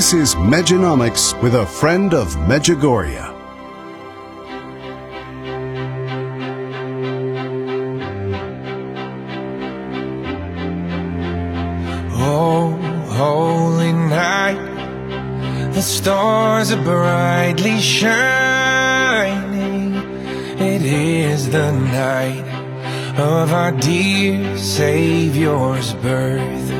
This is Medjonomics with a friend of Medjugorje. Oh, holy night, the stars are brightly shining. It is the night of our dear Savior's birth.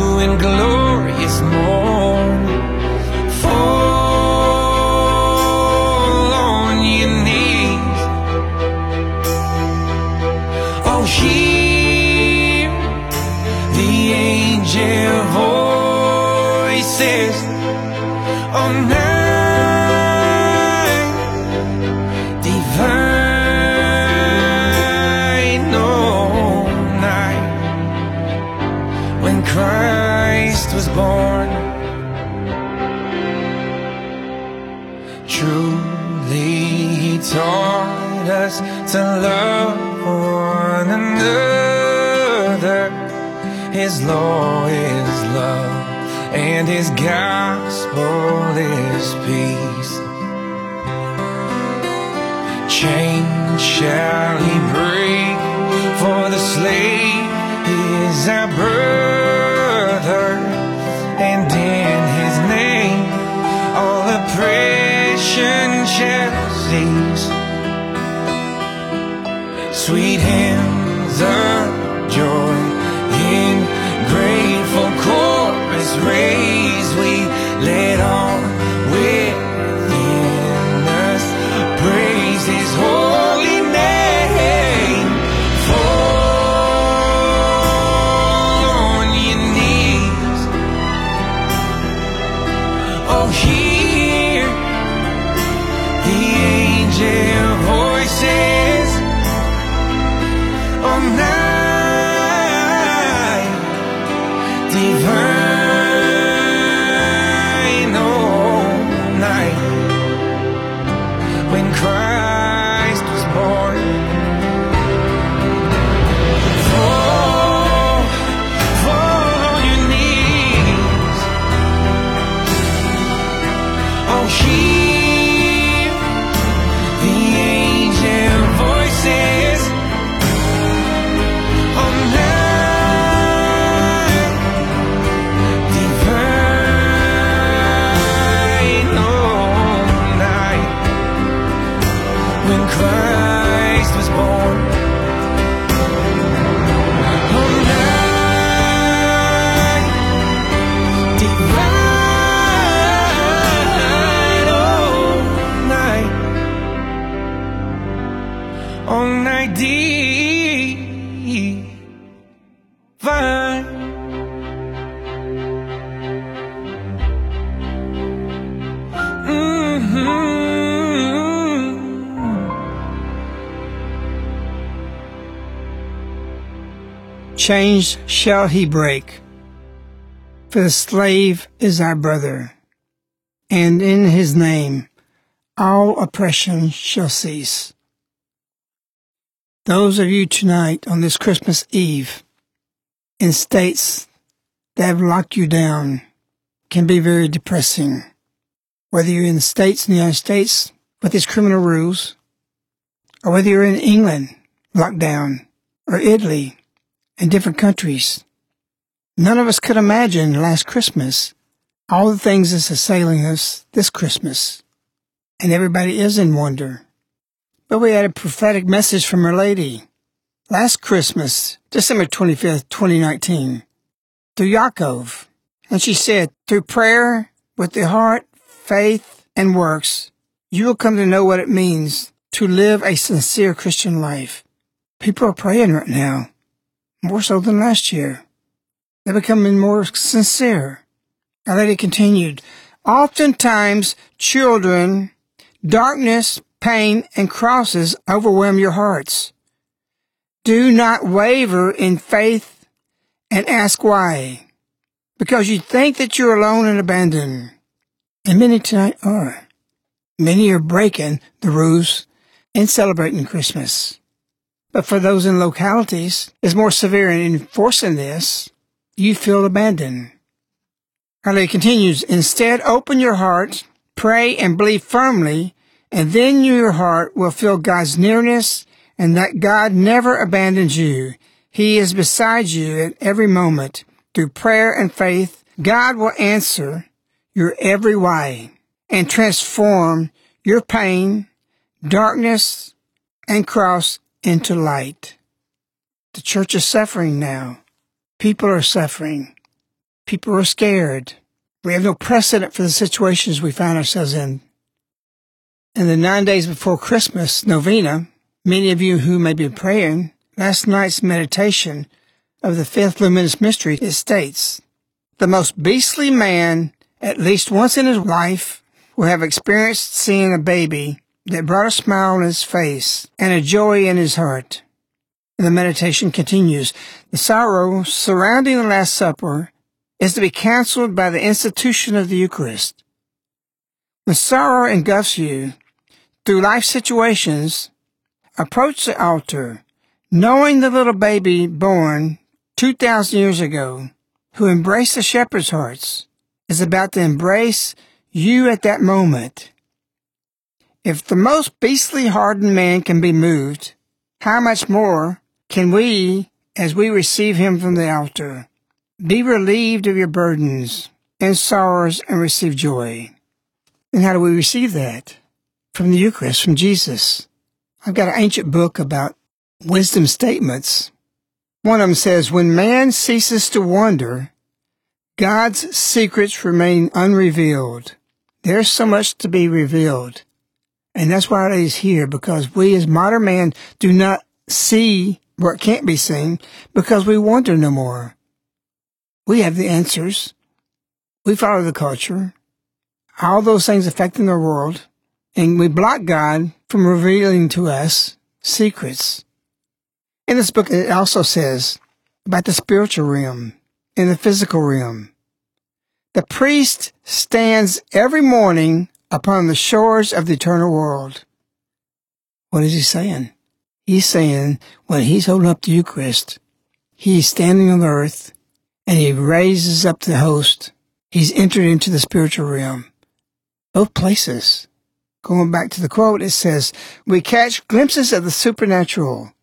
Sweet hymns night, night divine. Mm-hmm. Chains shall he break, for the slave is our brother, and in his name all oppression shall cease. Those of you tonight on this Christmas Eve in states that have locked you down can be very depressing. Whether you're in the States, in the United States, with these criminal rules, or whether you're in England, locked down, or Italy, and different countries. None of us could imagine last Christmas all the things that's assailing us this Christmas. And everybody is in wonder. But we had a prophetic message from Our Lady last Christmas, December 25th, 2019, through Jakov. And she said, through prayer, with the heart, faith, and works, you will come to know what it means to live a sincere Christian life. People are praying right now, more so than last year. They're becoming more sincere. Our Lady continued, oftentimes children, darkness, pain, and crosses overwhelm your hearts. Do not waver in faith and ask why, because you think that you're alone and abandoned. And many tonight are. Many are breaking the rules and celebrating Christmas. But for those in localities is more severe in enforcing this, you feel abandoned. Lady continues, instead open your heart, pray and believe firmly, and then your heart will feel God's nearness and that God never abandons you. He is beside you at every moment. Through prayer and faith, God will answer your every way and transform your pain, darkness, and cross into light. The church is suffering now. People are suffering. People are scared. We have no precedent for the situations we find ourselves in. In the nine days before Christmas novena, many of you who may be praying, last night's meditation of the fifth luminous mystery, it states, the most beastly man, at least once in his life, will have experienced seeing a baby that brought a smile on his face and a joy in his heart. The meditation continues. The sorrow surrounding the Last Supper is to be canceled by the institution of the Eucharist. When sorrow engulfs you through life situations, approach the altar, knowing the little baby born 2,000 years ago who embraced the shepherd's hearts is about to embrace you at that moment. If the most beastly hardened man can be moved, how much more can we, as we receive him from the altar, be relieved of your burdens and sorrows and receive joy? And how do we receive that? From the Eucharist, from Jesus. I've got an ancient book about wisdom statements. One of them says, when man ceases to wonder, God's secrets remain unrevealed. There's so much to be revealed. And that's why it is here, because we as modern man do not see what can't be seen, because we wonder no more. We have the answers. We follow the culture. All those things affecting the world. And we block God from revealing to us secrets. In this book, it also says about the spiritual realm and the physical realm. The priest stands every morning upon the shores of the eternal world. What is he saying? He's saying when he's holding up the Eucharist, he's standing on the earth and he raises up the host. He's entered into the spiritual realm. Both places. Going back to the quote, it says, We catch glimpses of the supernatural.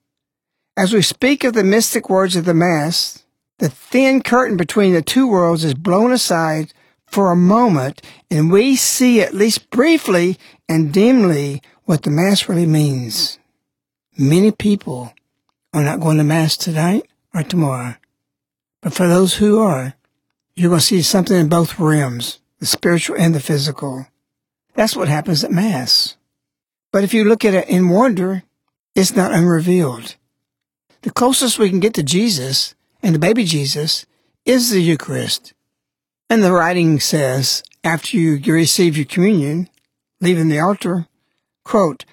As we speak of the mystic words of the Mass, the thin curtain between the two worlds is blown aside for a moment, and we see at least briefly and dimly what the Mass really means. Many people are not going to Mass tonight or tomorrow. But for those who are, you're going to see something in both realms, the spiritual and the physical. That's what happens at Mass. But if you look at it in wonder, it's not unrevealed. The closest we can get to Jesus and the baby Jesus is the Eucharist. And the writing says, after you receive your communion, leaving the altar, quote,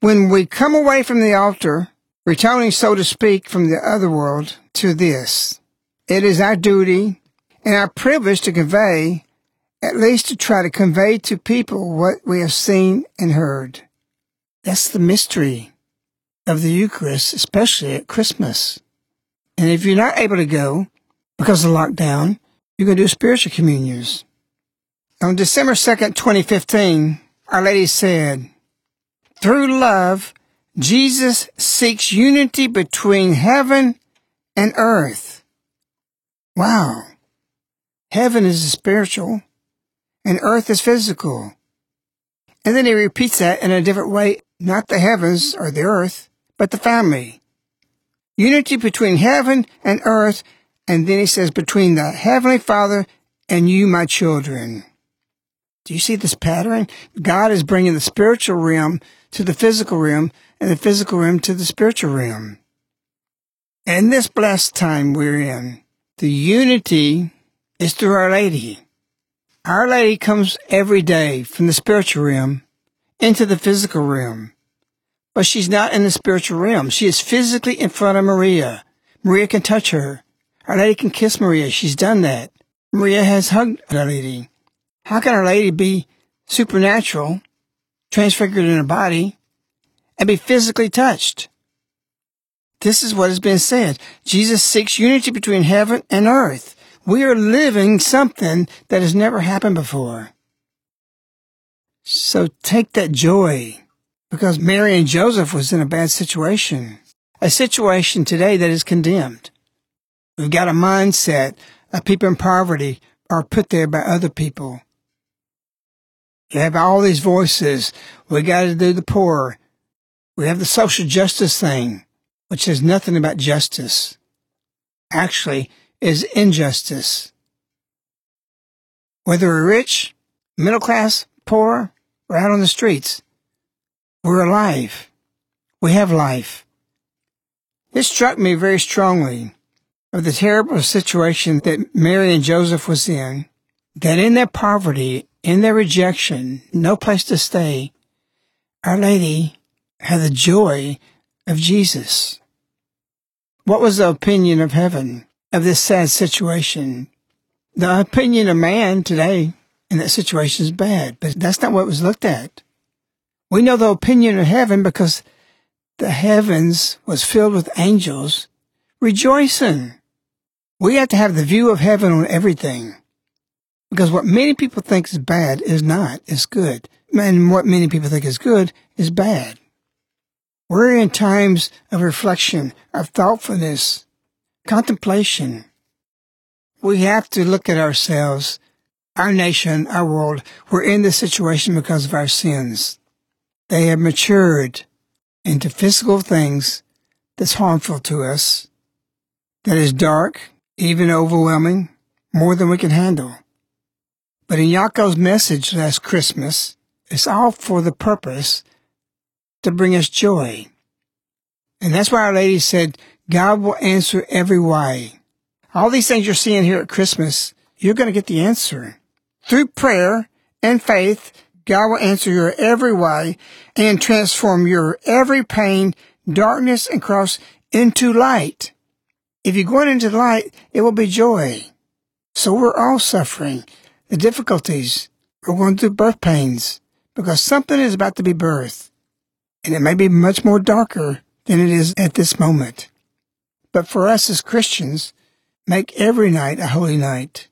when we come away from the altar, returning, so to speak, from the other world to this, it is our duty and our privilege to convey, at least to try to convey to people what we have seen and heard. That's the mystery of the Eucharist, especially at Christmas. And if you're not able to go because of lockdown, you can do spiritual communions. On December 2nd, 2015, Our Lady said, through love, Jesus seeks unity between heaven and earth. Wow. Heaven is spiritual and earth is physical. And then he repeats that in a different way, not the heavens or the earth, but the family. Unity between heaven and earth, and then he says between the heavenly Father and you, my children. Do you see this pattern? God is bringing the spiritual realm to the physical realm and the physical realm to the spiritual realm. And this blessed time we're in, the unity is through Our Lady. Our Lady comes every day from the spiritual realm into the physical realm. But she's not in the spiritual realm. She is physically in front of Maria. Maria can touch her. Our Lady can kiss Maria. She's done that. Maria has hugged Our Lady. How can Our Lady be supernatural transfigured in a body, and be physically touched. This is what has been said. Jesus seeks unity between heaven and earth. We are living something that has never happened before. So take that joy because Mary and Joseph was in a bad situation, a situation today that is condemned. We've got a mindset of people in poverty are put there by other people. You have all these voices. We got to do the poor. We have the social justice thing, which is nothing about justice. Actually, is injustice. Whether we're rich, middle class, poor, or out on the streets, we're alive. We have life. This struck me very strongly of the terrible situation that Mary and Joseph was in, that in their poverty in their rejection, no place to stay, Our Lady had the joy of Jesus. What was the opinion of heaven of this sad situation? The opinion of man today in that situation is bad, but that's not what was looked at. We know the opinion of heaven because the heavens was filled with angels rejoicing. We have to have the view of heaven on everything. Because what many people think is bad is not, it's good. And what many people think is good is bad. We're in times of reflection, of thoughtfulness, contemplation. We have to look at ourselves, our nation, our world. We're in this situation because of our sins. They have matured into physical things that's harmful to us, that is dark, even overwhelming, more than we can handle. But in Jakov's message last Christmas, it's all for the purpose to bring us joy. And that's why Our Lady said, God will answer every way. All these things you're seeing here at Christmas, you're going to get the answer. Through prayer and faith, God will answer your every way and transform your every pain, darkness, and cross into light. If you're going into the light, it will be joy. So we're all suffering the difficulties. We're going through birth pains because something is about to be birthed. And it may be much more darker than it is at this moment. But for us as Christians, make every night a holy night.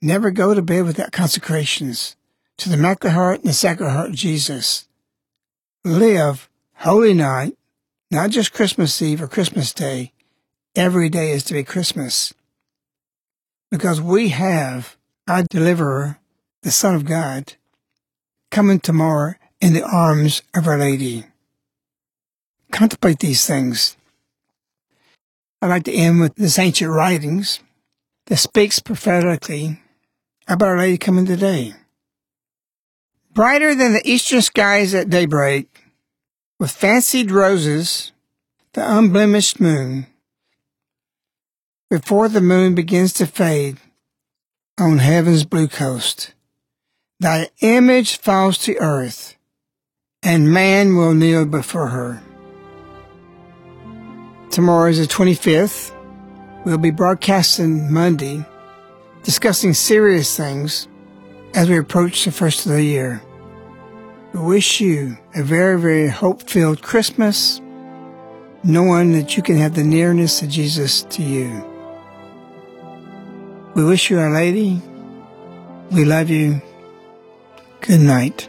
Never go to bed without consecrations to the Immaculate Heart and the Sacred Heart of Jesus. Live Holy Night, not just Christmas Eve or Christmas Day. Every day is to be Christmas. Because we have our deliverer, the Son of God, coming tomorrow in the arms of Our Lady. Contemplate these things. I'd like to end with this ancient writings that speaks prophetically about Our Lady coming today. Brighter than the eastern skies at daybreak, with fancied roses, the unblemished moon, before the moon begins to fade on heaven's blue coast, thy image falls to earth, and man will kneel before her. Tomorrow is the 25th. We'll be broadcasting Monday, discussing serious things as we approach the first of the year. We wish you a very, very hope filled Christmas, knowing that you can have the nearness of Jesus to you. We wish you Our Lady. We love you. Good night.